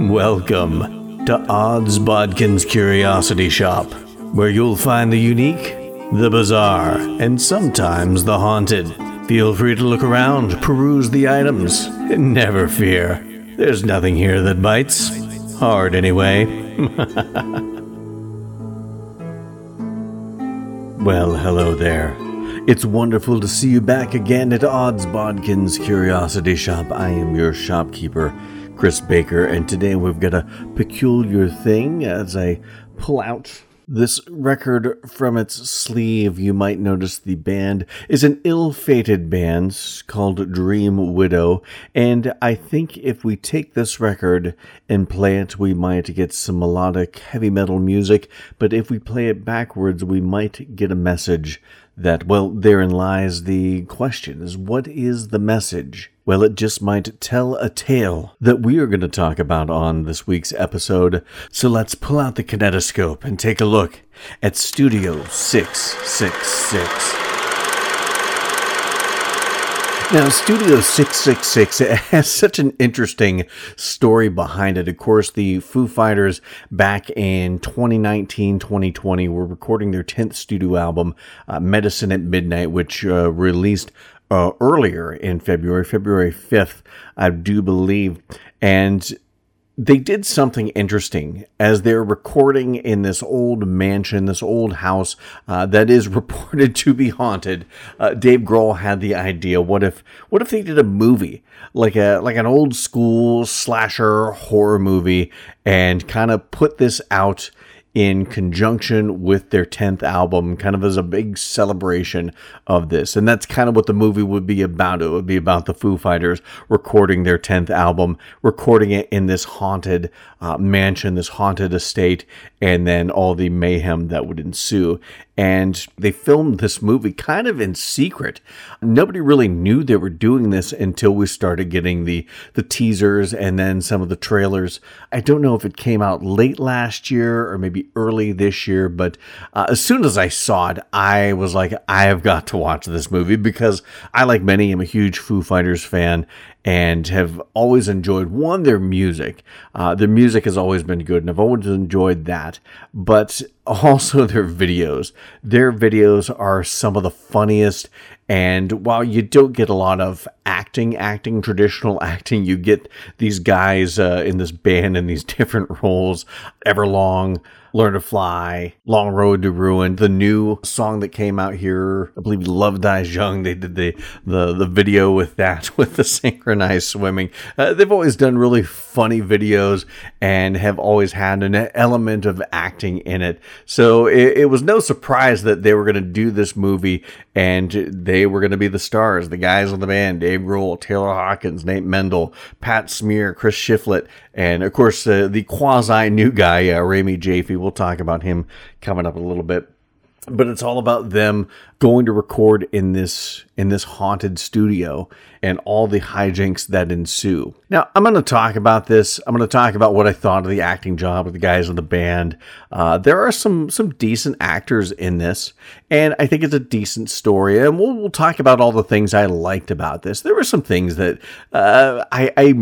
Welcome to Odds Bodkin's Curiosity Shop, where you'll find the unique, the bizarre, and sometimes the haunted. Feel free to look around, peruse the items, and never fear. There's nothing here that bites. Hard, anyway. well, hello there. It's wonderful to see you back again at Odds Bodkin's Curiosity Shop. I am your shopkeeper, Chris Baker, and today we've got a peculiar thing as I pull out this record from its sleeve. You might notice the band is an ill fated band called Dream Widow, and I think if we take this record and play it, we might get some melodic heavy metal music, but if we play it backwards, we might get a message that, well, therein lies the question is what is the message? Well, it just might tell a tale that we are going to talk about on this week's episode. So let's pull out the kinetoscope and take a look at Studio 666. Now, Studio 666 has such an interesting story behind it. Of course, the Foo Fighters back in 2019 2020 were recording their 10th studio album, uh, Medicine at Midnight, which uh, released uh, earlier in February, February 5th, I do believe. And they did something interesting as they're recording in this old mansion, this old house uh, that is reported to be haunted. Uh, Dave Grohl had the idea: what if, what if they did a movie like a like an old school slasher horror movie, and kind of put this out in conjunction with their 10th album, kind of as a big celebration of this. And that's kind of what the movie would be about. It would be about the Foo Fighters recording their 10th album, recording it in this haunted uh, mansion, this haunted estate, and then all the mayhem that would ensue. And they filmed this movie kind of in secret. Nobody really knew they were doing this until we started getting the, the teasers and then some of the trailers. I don't know if it came out late last year or maybe early this year, but uh, as soon as I saw it, I was like, I have got to watch this movie because I, like many, am a huge Foo Fighters fan and have always enjoyed one their music. Uh, their music has always been good, and I've always enjoyed that. But also their videos. Their videos are some of the funniest. And while you don't get a lot of acting, acting, traditional acting, you get these guys uh, in this band in these different roles. Everlong, Learn to Fly, Long Road to Ruin, the new song that came out here, I believe Love Dies Young. They did the the, the video with that, with the synchronized swimming. Uh, they've always done really funny videos and have always had an element of acting in it. So it, it was no surprise that they were going to do this movie and they were going to be the stars, the guys on the band, Dave Grohl, Taylor Hawkins, Nate Mendel, Pat Smear, Chris Shiflett, and of course uh, the quasi new guy, uh, Rami Jaffee. We'll talk about him coming up a little bit but it's all about them going to record in this in this haunted studio and all the hijinks that ensue. Now, I'm going to talk about this. I'm going to talk about what I thought of the acting job of the guys in the band. Uh, there are some some decent actors in this, and I think it's a decent story. And we'll, we'll talk about all the things I liked about this. There were some things that uh, I, I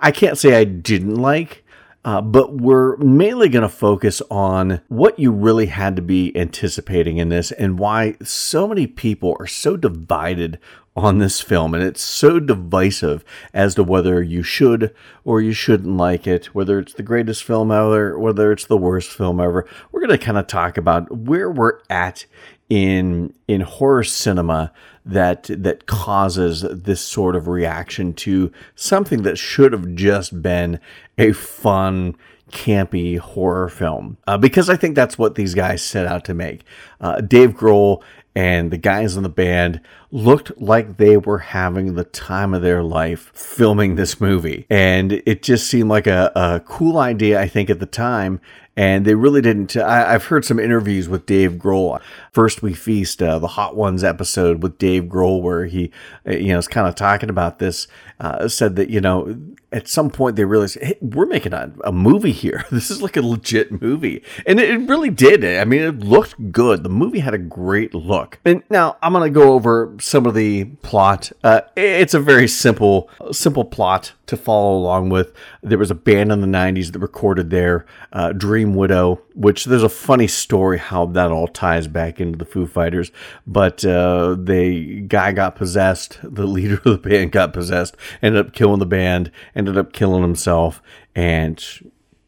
I can't say I didn't like. Uh, but we're mainly going to focus on what you really had to be anticipating in this and why so many people are so divided on this film. And it's so divisive as to whether you should or you shouldn't like it whether it's the greatest film ever whether it's the worst film ever. We're going to kind of talk about where we're at in in horror cinema that that causes this sort of reaction to something that should have just been a fun campy horror film uh, because I think that's what these guys set out to make. Uh, Dave Grohl and the guys in the band looked like they were having the time of their life filming this movie. And it just seemed like a, a cool idea, I think, at the time. And they really didn't. I, have heard some interviews with Dave Grohl. First We Feast, uh, the Hot Ones episode with Dave Grohl, where he, uh, you know, is kind of talking about this, uh, said that, you know, at some point they realized, hey, we're making a, a movie here. This is like a legit movie. And it, it really did. I mean, it looked good. The movie had a great look. And now I'm going to go over some of the plot. Uh, it's a very simple, simple plot to follow along with. There was a band in the 90s that recorded there, uh, Dream Widow, which there's a funny story how that all ties back into the Foo Fighters. But uh, the guy got possessed, the leader of the band got possessed, ended up killing the band, ended up killing himself. And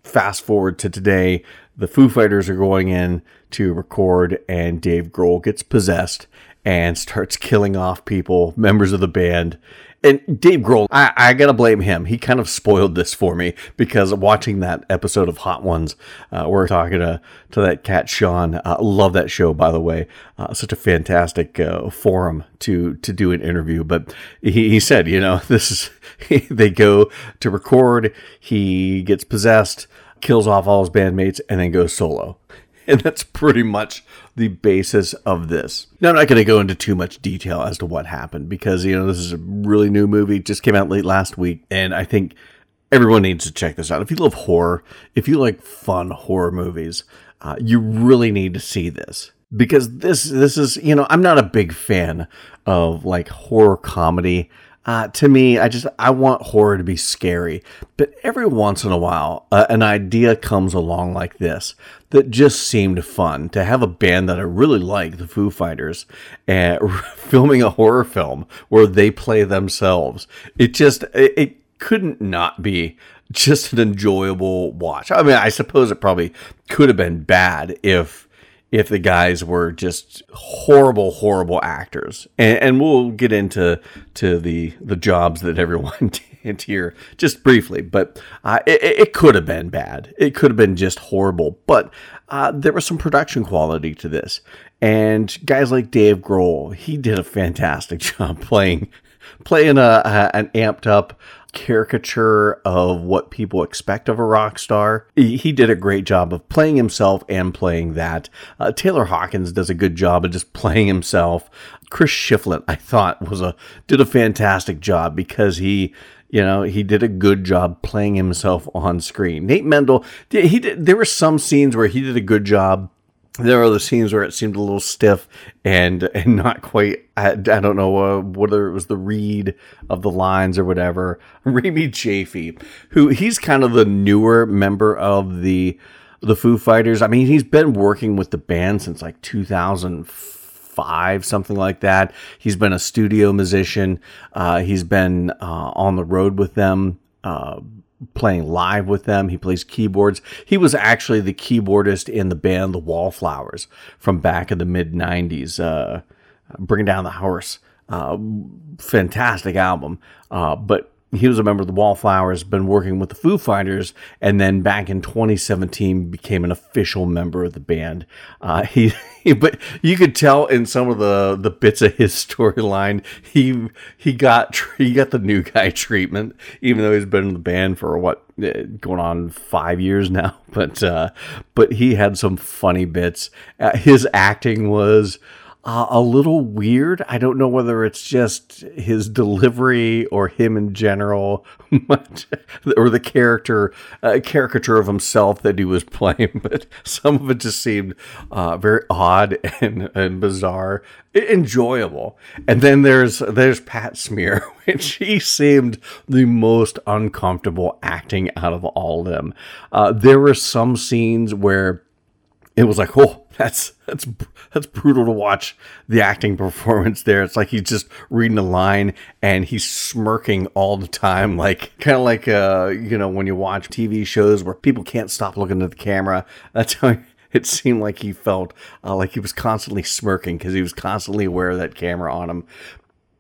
fast forward to today, the Foo Fighters are going in to record, and Dave Grohl gets possessed and starts killing off people, members of the band. And Dave Grohl, I, I gotta blame him. He kind of spoiled this for me because watching that episode of Hot Ones, uh, we're talking to, to that cat Sean. Uh, love that show, by the way. Uh, such a fantastic uh, forum to to do an interview. But he, he said, you know, this is they go to record. He gets possessed, kills off all his bandmates, and then goes solo. And that's pretty much the basis of this. Now, I'm not going to go into too much detail as to what happened because, you know, this is a really new movie, just came out late last week. And I think everyone needs to check this out. If you love horror, if you like fun horror movies, uh, you really need to see this because this this is you know I'm not a big fan of like horror comedy. Uh, to me, I just I want horror to be scary, but every once in a while, uh, an idea comes along like this that just seemed fun to have a band that I really like, the Foo Fighters, and filming a horror film where they play themselves. It just it, it couldn't not be just an enjoyable watch. I mean, I suppose it probably could have been bad if if the guys were just horrible, horrible actors. And, and we'll get into to the the jobs that everyone did here just briefly. But uh, it, it could have been bad. It could have been just horrible. But uh, there was some production quality to this. And guys like Dave Grohl, he did a fantastic job playing playing a, a an amped up caricature of what people expect of a rock star. He did a great job of playing himself and playing that. Uh, Taylor Hawkins does a good job of just playing himself. Chris Shiflett, I thought, was a did a fantastic job because he you know, he did a good job playing himself on screen. Nate Mendel, he did, there were some scenes where he did a good job there are the scenes where it seemed a little stiff and and not quite I, I don't know uh, whether it was the read of the lines or whatever. Rami Jaffee who he's kind of the newer member of the the Foo Fighters. I mean he's been working with the band since like 2005 something like that. He's been a studio musician. Uh, he's been uh, on the road with them uh, playing live with them. He plays keyboards. He was actually the keyboardist in the band The Wallflowers from back in the mid 90s, uh, Bringing Down the Horse. Uh, fantastic album. Uh, but he was a member of the Wallflowers, been working with the Foo Fighters, and then back in 2017 became an official member of the band. Uh, he, he, but you could tell in some of the the bits of his storyline, he he got he got the new guy treatment, even though he's been in the band for what eh, going on five years now. But uh, but he had some funny bits. Uh, his acting was uh, a little weird. I don't know whether it's just his delivery or him in general, or the character uh, caricature of himself that he was playing. But some of it just seemed uh, very odd and, and bizarre, enjoyable. And then there's there's Pat Smear, which he seemed the most uncomfortable acting out of all of them. Uh, there were some scenes where it was like, oh, that's that's that's brutal to watch the acting performance there. It's like he's just reading a line and he's smirking all the time, like kind of like uh, you know, when you watch TV shows where people can't stop looking at the camera. That's how it seemed like he felt uh, like he was constantly smirking because he was constantly aware of that camera on him.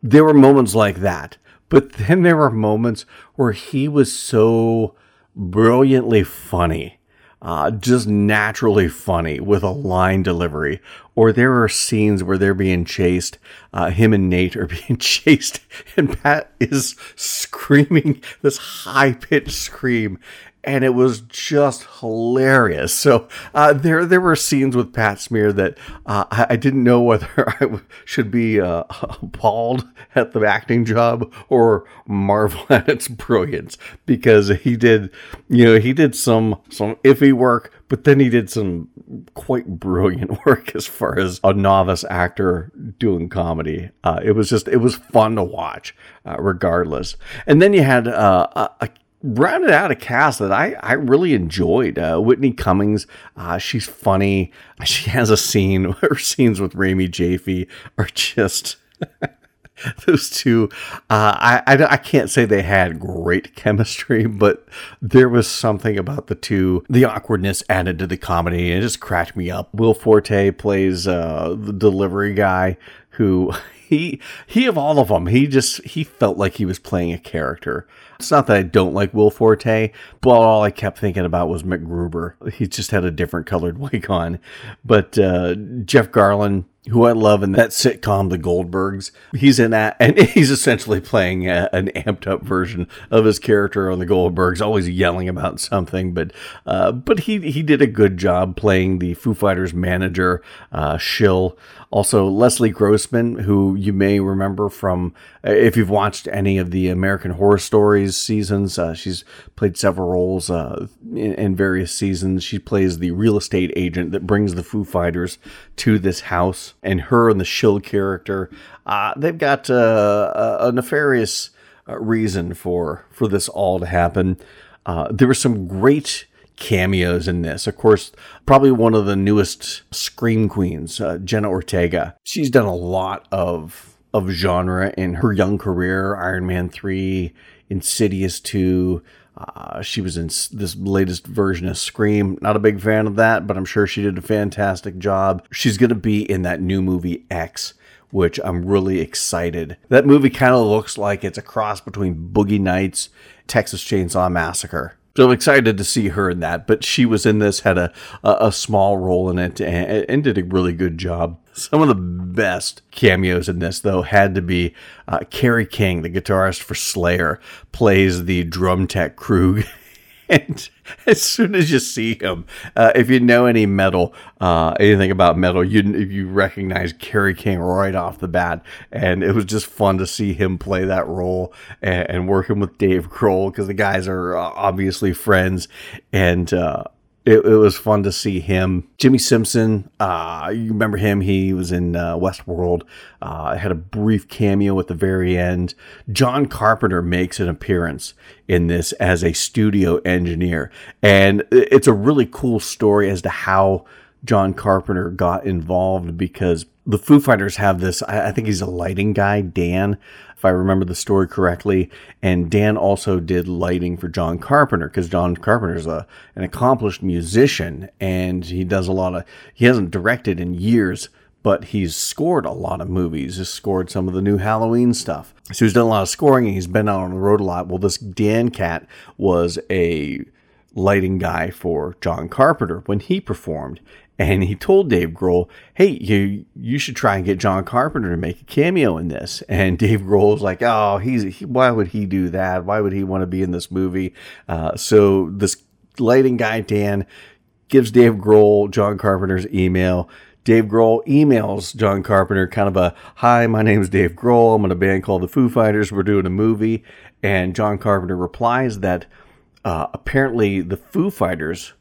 There were moments like that, but then there were moments where he was so brilliantly funny uh, just naturally funny with a line delivery. Or there are scenes where they're being chased. Uh, him and Nate are being chased, and Pat is screaming this high pitched scream. And it was just hilarious. So uh, there there were scenes with Pat Smear that uh, I, I, didn't know whether I should be uh, appalled at the acting job or marvel at its brilliance because he did, you know, he did some some iffy work, but then he did some quite brilliant work as far as a novice actor doing comedy. Uh, it was just it was fun to watch, uh, regardless. And then you had uh, a, a rounded out a cast that I, I really enjoyed. Uh, Whitney Cummings, uh, she's funny. She has a scene, her scenes with Rami Jaffee are just. those two, uh, I, I, I can't say they had great chemistry, but there was something about the two. The awkwardness added to the comedy, and it just cracked me up. Will Forte plays uh, the delivery guy who he he of all of them, he just he felt like he was playing a character. It's not that I don't like Will Forte, but all I kept thinking about was MacGruber. He just had a different colored wig on. But uh, Jeff Garlin, who I love in that sitcom, The Goldbergs, he's in that, and he's essentially playing a, an amped up version of his character on The Goldbergs, always yelling about something. But uh, but he he did a good job playing the Foo Fighters manager, uh, Shill. Also, Leslie Grossman, who you may remember from uh, if you've watched any of the American Horror Stories seasons, uh, she's played several roles uh, in, in, various seasons. She plays the real estate agent that brings the Foo Fighters to this house, and her and the Shill character, uh, they've got uh, a nefarious uh, reason for for this all to happen. there were some great cameos in this. Of course, probably one of the newest Scream Queens, uh, Jenna Ortega. She's done a lot of of genre in her young career. Iron Man three, Insidious two. Uh, she was in this latest version of Scream. Not a big fan of that, but I'm sure she did a fantastic job. She's going to be in that new movie X, which I'm really excited. That movie kind of looks like it's a cross between Boogie Nights, Texas Chainsaw Massacre. So I'm excited to see her in that. But she was in this, had a a, a small role in it, and, and, did a really good job. Some of the best cameos in this, though, had to be uh, Kerry King, the guitarist for Slayer, plays the drum tech Krug. And as soon as you see him, uh, if you know any metal, uh, anything about metal, you you recognize Kerry King right off the bat, and it was just fun to see him play that role and, and working with Dave Grohl because the guys are uh, obviously friends, and uh, it, it, was fun to see him. Jimmy Simpson, uh, you remember him? He was in uh, Westworld. Uh, had a brief cameo at the very end. John Carpenter makes an appearance in this as a studio engineer, and it's a really cool story as to how John Carpenter got involved because the Foo Fighters have this. I, I think he's a lighting guy, Dan, if I remember the story correctly. And Dan also did lighting for John Carpenter because John Carpenter's a an accomplished musician and he does a lot of. He hasn't directed in years, but he's scored a lot of movies. He's scored some of the new Halloween stuff. So he's done a lot of scoring and he's been out on the road a lot. Well, this Dan Cat was a lighting guy for John Carpenter when he performed and he told Dave Grohl, "Hey, you you should try and get John Carpenter to make a cameo in this." And Dave Grohl was like, "Oh, he's he, why would he do that? Why would he want to be in this movie?" Uh, so this lighting guy Dan gives Dave Grohl John Carpenter's email. Dave Grohl emails John Carpenter, kind of a "Hi, my name is Dave Grohl. I'm in a band called the Foo Fighters. We're doing a movie." And John Carpenter replies that uh, apparently the Foo Fighters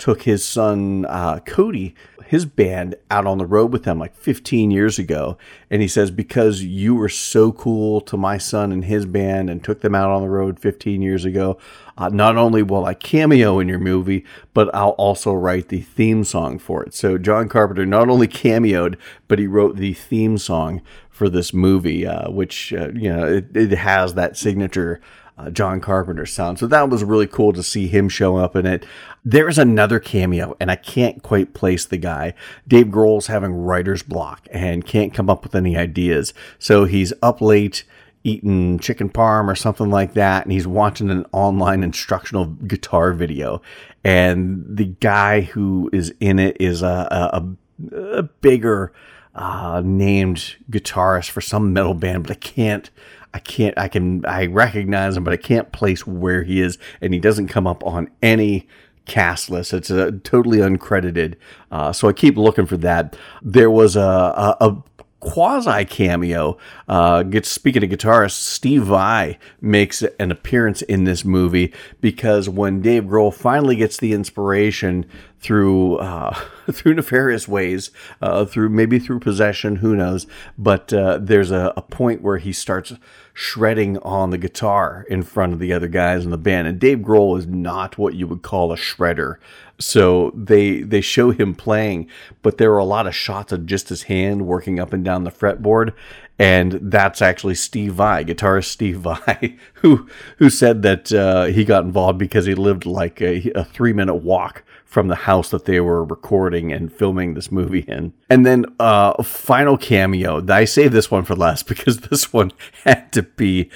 took his son uh, Cody, his band, out on the road with him like 15 years ago. And he says, Because you were so cool to my son and his band and took them out on the road 15 years ago, uh, not only will I cameo in your movie, but I'll also write the theme song for it. So John Carpenter not only cameoed, but he wrote the theme song for this movie, uh, which, uh, you know, it, it has that signature uh, John Carpenter sound. So that was really cool to see him show up in it. There's another cameo, and I can't quite place the guy. Dave Grohl's having writer's block and can't come up with any ideas. So he's up late eating chicken parm or something like that, and he's watching an online instructional guitar video. And the guy who is in it is a, a, a bigger uh, named guitarist for some metal band, but I can't I can't, I can, I recognize him, but I can't place where he is, and he doesn't come up on any cast list. It's a totally uncredited. Uh, so I keep looking for that. There was a, a, a quasi cameo. Uh, gets speaking of guitarists, Steve Vai makes an appearance in this movie because when Dave Grohl finally gets the inspiration through uh, through nefarious ways, uh, through maybe through possession, who knows? But uh, there's a, a point where he starts shredding on the guitar in front of the other guys in the band, and Dave Grohl is not what you would call a shredder. So they they show him playing, but there are a lot of shots of just his hand working up and down the fretboard, and that's actually Steve Vai, guitarist Steve Vai, who who said that uh, he got involved because he lived like a, a three minute walk from the house that they were recording and filming this movie in. And then uh final cameo. I saved this one for last because this one had to be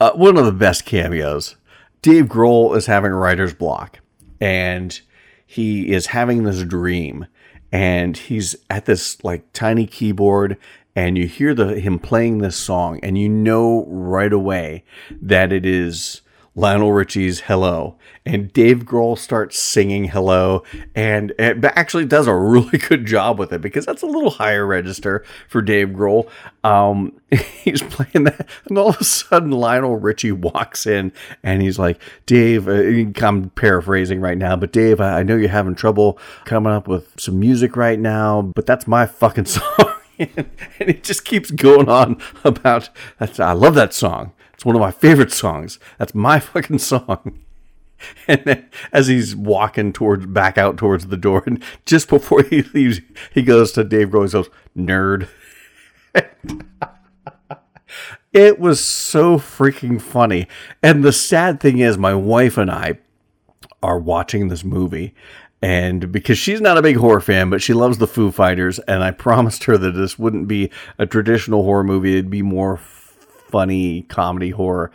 uh, one of the best cameos. Dave Grohl is having writer's block and he is having this dream and he's at this like tiny keyboard and you hear the him playing this song and you know right away that it is Lionel Richie's Hello. And Dave Grohl starts singing Hello and it actually does a really good job with it because that's a little higher register for Dave Grohl. Um, he's playing that and all of a sudden Lionel Richie walks in and he's like, Dave, uh, I'm paraphrasing right now, but Dave, I know you're having trouble coming up with some music right now, but that's my fucking song. and it just keeps going on about I love that song. It's one of my favorite songs. That's my fucking song. And then as he's walking towards back out towards the door, and just before he leaves, he goes to Dave Grohl. He goes, "Nerd." it was so freaking funny. And the sad thing is, my wife and I are watching this movie, and because she's not a big horror fan, but she loves the Foo Fighters, and I promised her that this wouldn't be a traditional horror movie; it'd be more funny comedy horror.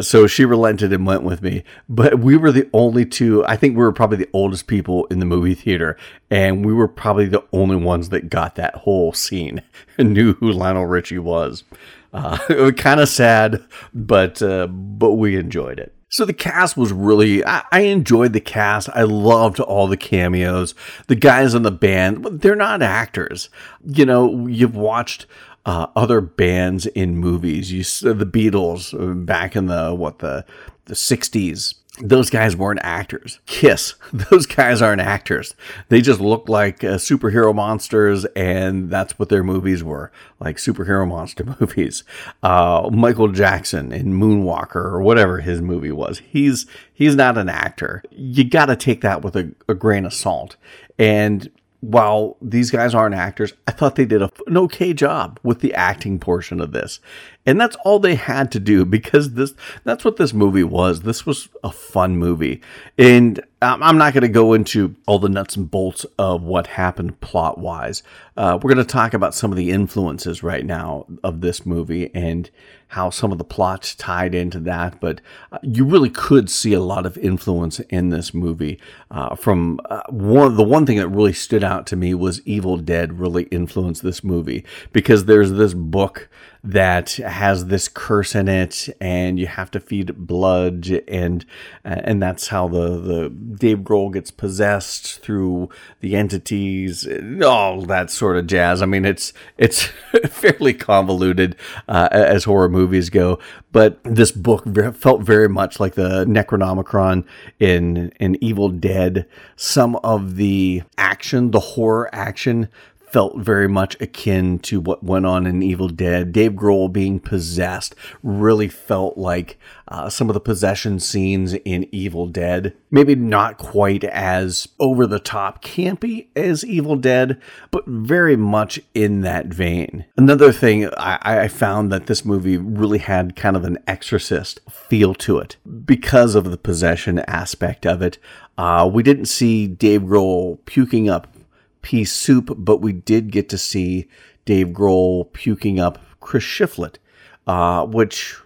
So she relented and went with me. But we were the only two, I think we were probably the oldest people in the movie theater. And we were probably the only ones that got that whole scene and knew who Lionel Richie was. Uh, it was kind of sad, but uh, but we enjoyed it. So the cast was really, I, I, enjoyed the cast. I loved all the cameos. The guys in the band, they're not actors. You know, you've watched uh, other bands in movies. You the Beatles uh, back in the what the the sixties. Those guys weren't actors. Kiss, those guys aren't actors. They just look like uh, superhero monsters, and that's what their movies were like superhero monster movies. Uh, Michael Jackson in Moonwalker or whatever his movie was. He's he's not an actor. You got to take that with a, a grain of salt. And while these guys aren't actors, I thought they did a, an okay job with the acting portion of this. And that's all they had to do because this that's what this movie was. This was a fun movie. And I'm not going to go into all the nuts and bolts of what happened plot wise. Uh, we're going to talk about some of the influences right now of this movie and how some of the plots tied into that. But uh, you really could see a lot of influence in this movie. Uh, from uh, one, the one thing that really stood out to me was Evil Dead really influenced this movie because there's this book that has this curse in it and you have to feed blood and and that's how the the Dave Grohl gets possessed through the entities all that sort of jazz. I mean it's it's fairly convoluted uh, as horror movies go but this book felt very much like the Necronomicon in in Evil Dead. Some of the action the horror action felt very much akin to what went on in Evil Dead. Dave Grohl being possessed really felt like uh, some of the possession scenes in Evil Dead. Maybe not quite as over the top campy as Evil Dead, but very much in that vein. Another thing I, I found that this movie really had kind of an exorcist feel to it because of the possession aspect of it. Uh, we didn't see Dave Grohl puking up pea soup, but we did get to see Dave Grohl puking up Chris Shiflett, uh, which,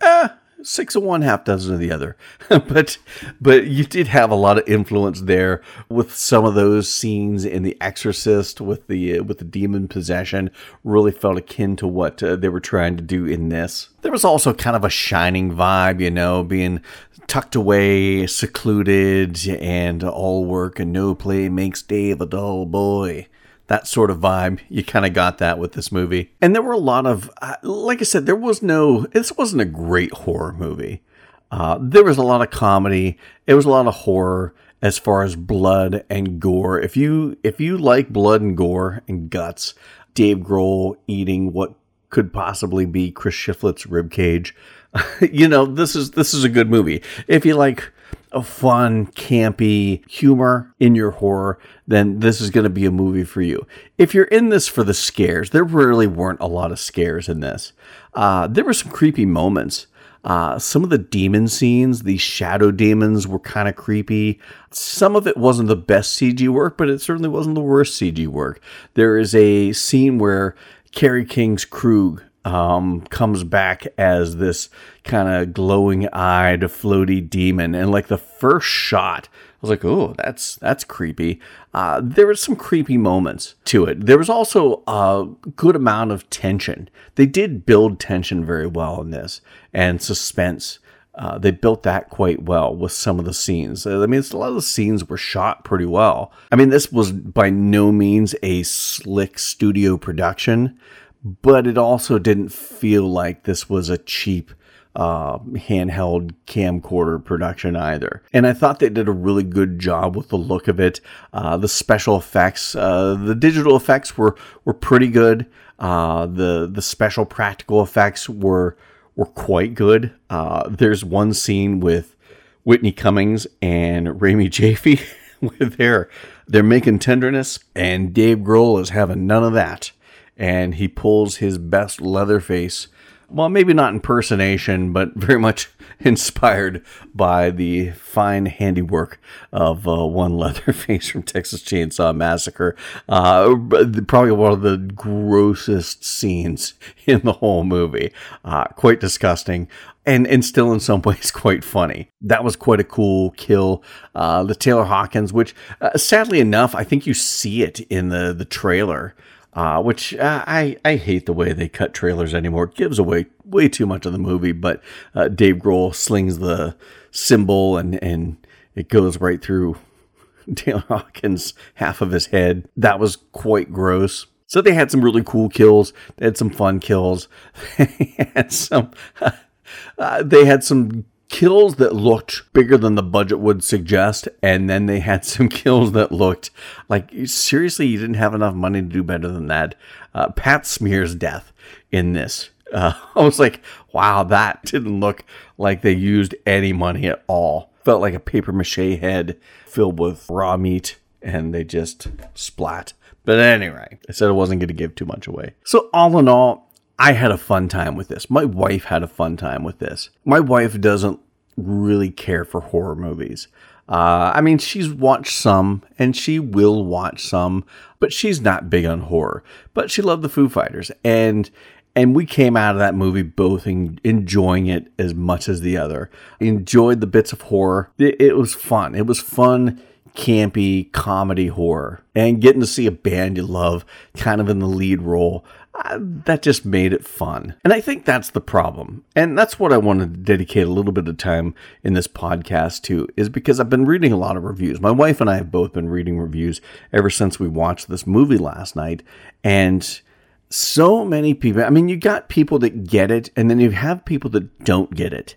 eh, six of one, half dozen of the other. but but you did have a lot of influence there with some of those scenes in The Exorcist with the uh, with the demon possession. Really felt akin to what uh, they were trying to do in this. There was also kind of a shining vibe, you know, being tucked away, secluded, and all work and no play makes Dave a dull boy that sort of vibe. You kind of got that with this movie. And there were a lot of, uh, like I said, there was no, this wasn't a great horror movie. Uh, there was a lot of comedy. It was a lot of horror as far as blood and gore. If you if you like blood and gore and guts, Dave Grohl eating what could possibly be Chris Shiflett's rib cage, you know this is this is a good movie. If you like a fun, campy humor in your horror, then this is going to be a movie for you. If you're in this for the scares, there really weren't a lot of scares in this. Uh, there were some creepy moments. Uh, some of the demon scenes, these shadow demons, were kind of creepy. Some of it wasn't the best CG work, but it certainly wasn't the worst CG work. There is a scene where Kerry King's Krug um, comes back as this kind of glowing eyed, floaty demon. And like the first shot, I was like, oh, that's that's creepy. Uh, there were some creepy moments to it. There was also a good amount of tension. They did build tension very well in this and suspense. Uh, they built that quite well with some of the scenes. I mean, a lot of the scenes were shot pretty well. I mean, this was by no means a slick studio production, but it also didn't feel like this was a cheap uh, handheld camcorder production either. And I thought they did a really good job with the look of it. Uh, the special effects, uh, the digital effects were were pretty good. Uh, the the special practical effects were were quite good. Uh, there's one scene with Whitney Cummings and Rami Jaffee where they're they're making tenderness, and Dave Grohl is having none of that and he pulls his best Leatherface. Well, maybe not impersonation, but very much inspired by the fine handiwork of uh, one Leatherface from Texas Chainsaw Massacre. Uh, probably one of the grossest scenes in the whole movie. Uh, quite disgusting. And, and still in some ways quite funny. That was quite a cool kill. Uh, the Taylor Hawkins, which uh, sadly enough, I think you see it in the, the trailer uh, which uh, I I hate the way they cut trailers anymore. It gives away way too much of the movie. But uh, Dave Grohl slings the cymbal and and it goes right through Taylor Hawkins' half of his head. That was quite gross. So they had some really cool kills. They had some fun kills. they had some. Uh, they had some kills that looked bigger than the budget would suggest, and then they had some kills that looked like seriously, you didn't have enough money to do better than that. Uh, Pat Smear's death in this. Uh, I was like, wow, that didn't look like they used any money at all. Felt like a paper mache head filled with raw meat, and they just splat. But anyway, I said I wasn't going to give too much away. So, all in all, I had a fun time with this. My wife had a fun time with this. My wife doesn't really care for horror movies. Uh, I mean, she's watched some and she will watch some, but she's not big on horror. But she loved the Foo Fighters, and and we came out of that movie both in, enjoying it as much as the other. Enjoyed the bits of horror. It, it was fun. It was fun campy comedy horror and getting to see a band you love kind of in the lead role uh, that just made it fun. And I think that's the problem. And that's what I wanted to dedicate a little bit of time in this podcast to, is because I've been reading a lot of reviews. My wife and I have both been reading reviews ever since we watched this movie last night. And so many people, I mean, you got people that get it, and then you have people that don't get it.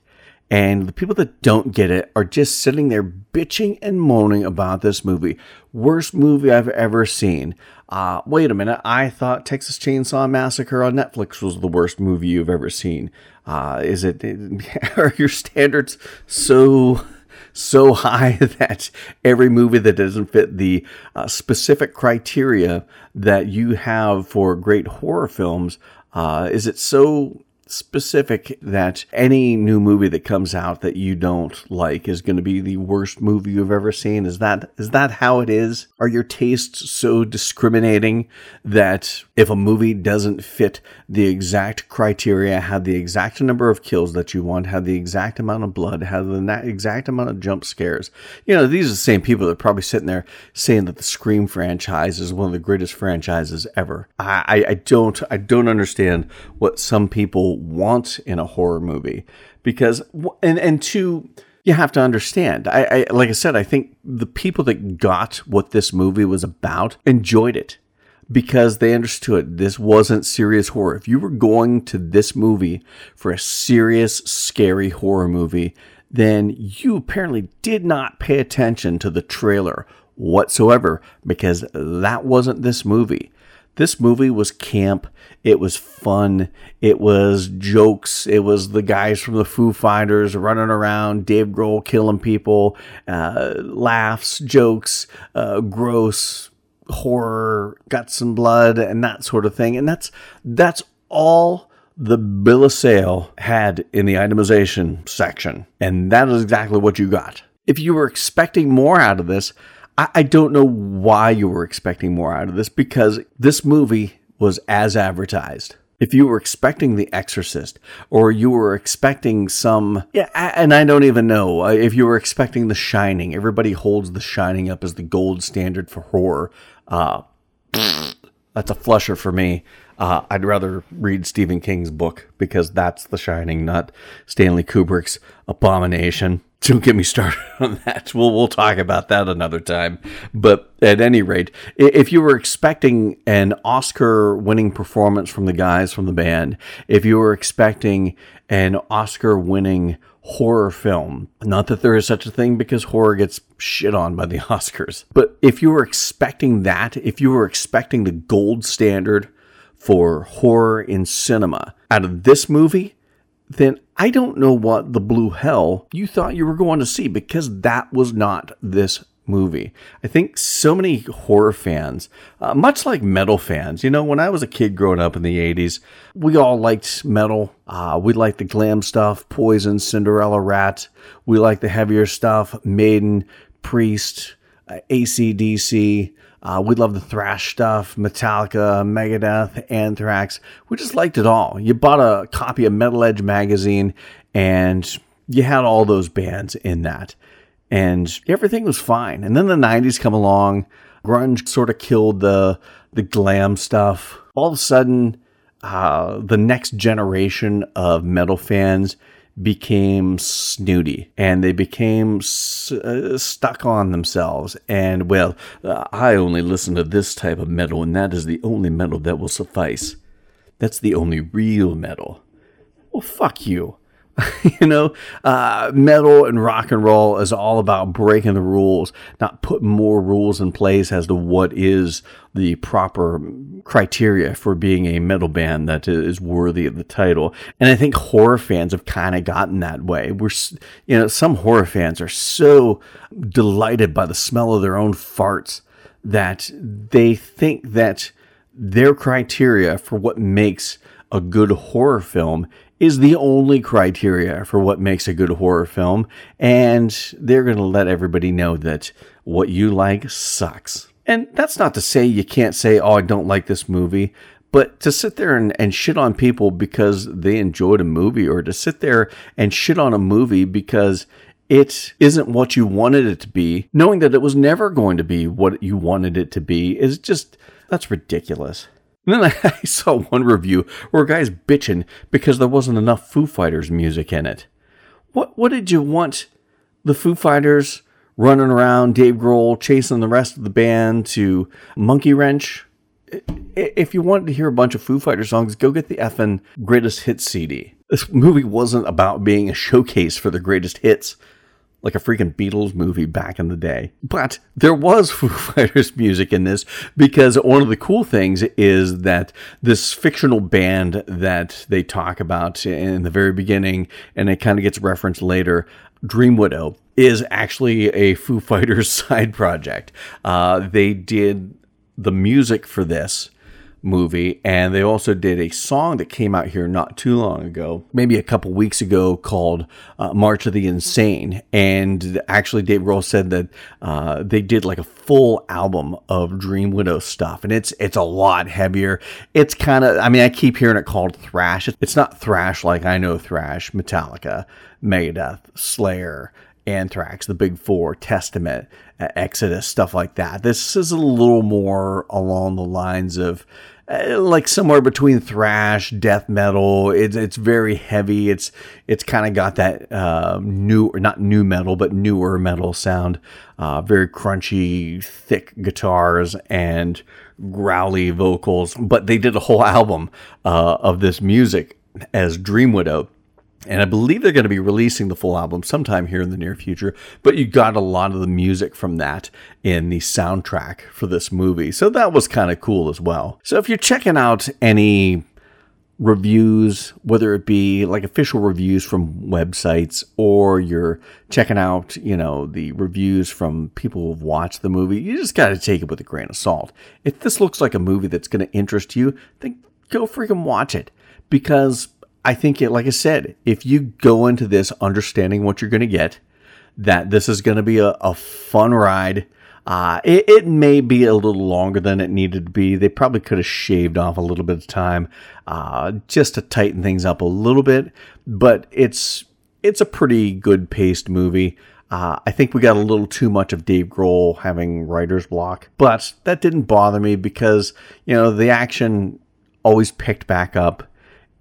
And the people that don't get it are just sitting there bitching and moaning about this movie. Worst movie I've ever seen. Uh, wait a minute. I thought Texas Chainsaw Massacre on Netflix was the worst movie you've ever seen. Uh, is it, are your standards so, so high that every movie that doesn't fit the uh, specific criteria that you have for great horror films, uh, is it so specific that any new movie that comes out that you don't like is going to be the worst movie you've ever seen? Is that is that how it is? Are your tastes so discriminating that if a movie doesn't fit the exact criteria, have the exact number of kills that you want, have the exact amount of blood, have the exact amount of jump scares? You know, these are the same people that are probably sitting there saying that the Scream franchise is one of the greatest franchises ever. I, I don't I don't understand what some people want in a horror movie because and and two you have to understand I, I like i said i think the people that got what this movie was about enjoyed it because they understood this wasn't serious horror. If you were going to this movie for a serious scary horror movie then you apparently did not pay attention to the trailer whatsoever because that wasn't this movie this movie was camp. It was fun. It was jokes. It was the guys from the Foo Fighters running around, Dave Grohl killing people, uh, laughs, jokes, uh, gross horror, guts and blood, and that sort of thing. And that's that's all the bill of sale had in the itemization section. And that is exactly what you got. If you were expecting more out of this, I, I don't know why you were expecting more out of this because this movie was as advertised if you were expecting The Exorcist or you were expecting some, yeah, and I don't even know uh, if you were expecting The Shining. Everybody holds The Shining up as the gold standard for horror. Uh, that's a flusher for me. Uh, I'd rather read Stephen King's book because that's The Shining, not Stanley Kubrick's Abomination. Don't get me started on that. We'll we'll talk about that another time. But at any rate, if you were expecting an Oscar-winning performance from the guys from the band, if you were expecting an Oscar-winning horror film, not that there is such a thing because horror gets shit on by the Oscars, but if you were expecting that, if you were expecting the gold standard for horror in cinema out of this movie, then I don't know what the blue hell you thought you were going to see because that was not this movie. I think so many horror fans, uh, much like metal fans, you know, when I was a kid growing up in the 80s, we all liked metal. Uh, we liked the glam stuff, Poison, Cinderella Ratt. We liked the heavier stuff, Maiden, Priest, uh, ACDC. Uh, we love the thrash stuff, Metallica, Megadeth, Anthrax. We just liked it all. You bought a copy of Metal Edge magazine and you had all those bands in that. And everything was fine. And then the 90s come along. Grunge sort of killed the, the glam stuff. All of a sudden, uh, the next generation of metal fans became snooty and they became uh, stuck on themselves. And well, uh, I only listen to this type of metal, and that is the only metal that will suffice. That's the only real metal. Well, fuck you. you know, uh, metal and rock and roll is all about breaking the rules, not putting more rules in place as to what is the proper criteria for being a metal band that is worthy of the title. And I think horror fans have kind of gotten that way. We're, you know, some horror fans are so delighted by the smell of their own farts that they think that their criteria for what makes a good horror film is the only criteria for what makes a good horror film, and they're going to let everybody know that what you like sucks. And that's not to say you can't say, oh, I don't like this movie, but to sit there and, and shit on people because they enjoyed a movie, or to sit there and shit on a movie because it isn't what you wanted it to be, knowing that it was never going to be what you wanted it to be, is just, that's ridiculous. And then I saw one review where a guy's bitching because there wasn't enough Foo Fighters music in it. What what did you want the Foo Fighters running around, Dave Grohl chasing the rest of the band to Monkey Wrench? If you wanted to hear a bunch of Foo Fighter songs, go get the effing greatest hits CD. This movie wasn't about being a showcase for the greatest hits like a freaking Beatles movie back in the day. But there was Foo Fighters music in this because one of the cool things is that this fictional band that they talk about in the very beginning, and it kind of gets referenced later, Dream Widow, is actually a Foo Fighters side project. Uh, they did the music for this movie, and they also did a song that came out here not too long ago, maybe a couple weeks ago, called uh, "March of the Insane." And actually, Dave Grohl said that uh, they did like a full album of Dream Widow stuff, and it's it's a lot heavier. It's kind of, I mean, I keep hearing it called thrash. It's not thrash like I know thrash, Metallica, Megadeth, Slayer. Anthrax, the Big Four, Testament, Exodus, stuff like that. This is a little more along the lines of uh, like somewhere between thrash, death metal. It's it's very heavy. It's it's kind of got that uh, new, not new metal, but newer metal sound. Uh, very crunchy, thick guitars and growly vocals. But they did a whole album uh, of this music as Dream Widow and I believe they're going to be releasing the full album sometime here in the near future. But you got a lot of the music from that in the soundtrack for this movie. So that was kind of cool as well. So if you're checking out any reviews, whether it be like official reviews from websites or you're checking out, you know, the reviews from people who've watched the movie, you just got to take it with a grain of salt. If this looks like a movie that's going to interest you, then go freaking watch it because I think it, like I said, if you go into this understanding what you're going to get, that this is going to be a, a fun ride. Uh, it, it, may be a little longer than it needed to be. They probably could have shaved off a little bit of time uh, just to tighten things up a little bit, but it's it's a pretty good paced movie. Uh, I think we got a little too much of Dave Grohl having writer's block, but that didn't bother me because you know the action always picked back up,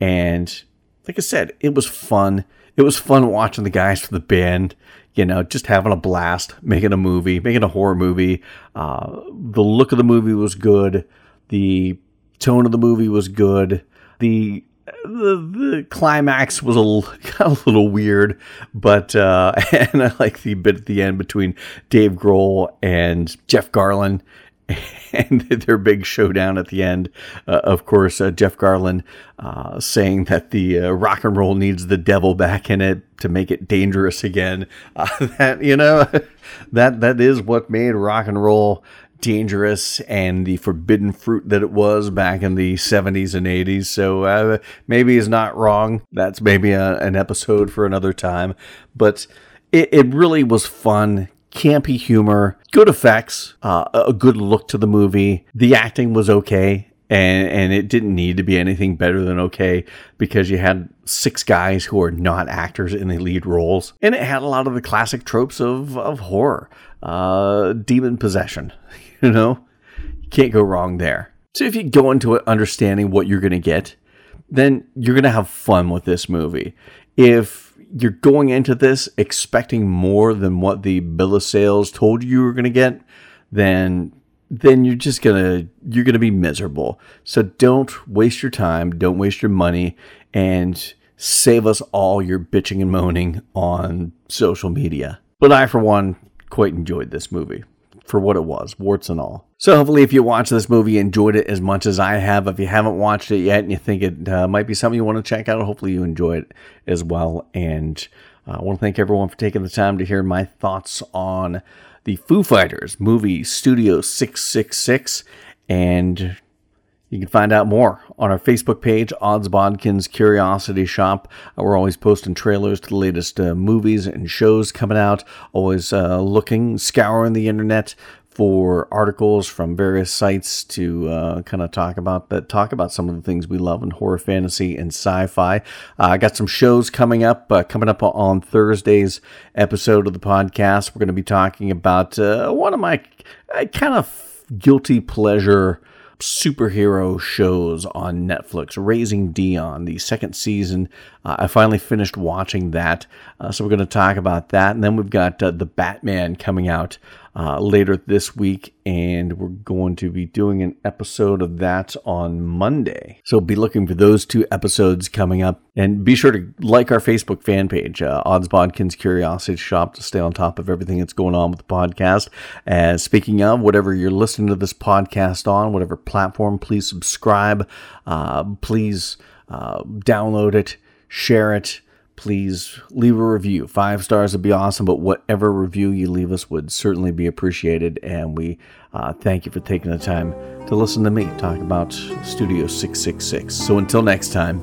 and like I said, it was fun. It was fun watching the guys from the band, you know, just having a blast, making a movie, making a horror movie. Uh, the look of the movie was good. The tone of the movie was good. The the, the climax was a little, a little weird, but uh, and I like the bit at the end between Dave Grohl and Jeff Garlin and their big showdown at the end. Uh, of course, uh, Jeff Garlin uh, saying that the uh, rock and roll needs the devil back in it to make it dangerous again. Uh, that you know, that that is what made rock and roll dangerous and the forbidden fruit that it was back in the 70s and 80s. So uh, maybe he's not wrong. That's maybe a, an episode for another time, but. It, it really was fun campy humor, good effects, uh, a good look to the movie. The acting was okay. And, and it didn't need to be anything better than okay because you had six guys who are not actors in the lead roles. And it had a lot of the classic tropes of, of horror, uh, demon possession. You know, can't go wrong there. So if you go into it understanding what you're going to get, then you're going to have fun with this movie. If you're going into this expecting more than what the bill of sales told you you were going to get, then then you're just gonna you're gonna be miserable. So don't waste your time, don't waste your money, and save us all your bitching and moaning on social media. But I, for one, quite enjoyed this movie for what it was, warts and all. So hopefully, if you watch this movie, enjoyed it as much as I have. If you haven't watched it yet and you think it uh, might be something you want to check out, hopefully you enjoy it as well. And uh, I want to thank everyone for taking the time to hear my thoughts on the Foo Fighters movie Studio 666. And you can find out more on our Facebook page, Odds Bodkins Curiosity Shop. Uh, we're always posting trailers to the latest uh, movies and shows coming out. Always uh, looking, scouring the internet for articles from various sites to uh, kind of talk about that, talk about some of the things we love in horror, fantasy, and sci-fi. Uh, I got some shows coming up. Uh, coming up on Thursday's episode of the podcast, we're going to be talking about one of my kind of guilty pleasure superhero shows on Netflix. Raising Dion, the second season. Uh, I finally finished watching that. Uh, so we're going to talk about that. And then we've got uh, The Batman coming out uh, later this week, and we're going to be doing an episode of that on Monday. So be looking for those two episodes coming up, and be sure to like our Facebook fan page, uh, Odds Bodkins Curiosity Shop, to stay on top of everything that's going on with the podcast. And speaking of, whatever you're listening to this podcast on, whatever platform, please subscribe. Uh, please uh, download it, share it please leave a review. Five stars would be awesome, but whatever review you leave us would certainly be appreciated. And we uh, thank you for taking the time to listen to me talk about Studio 666. So until next time.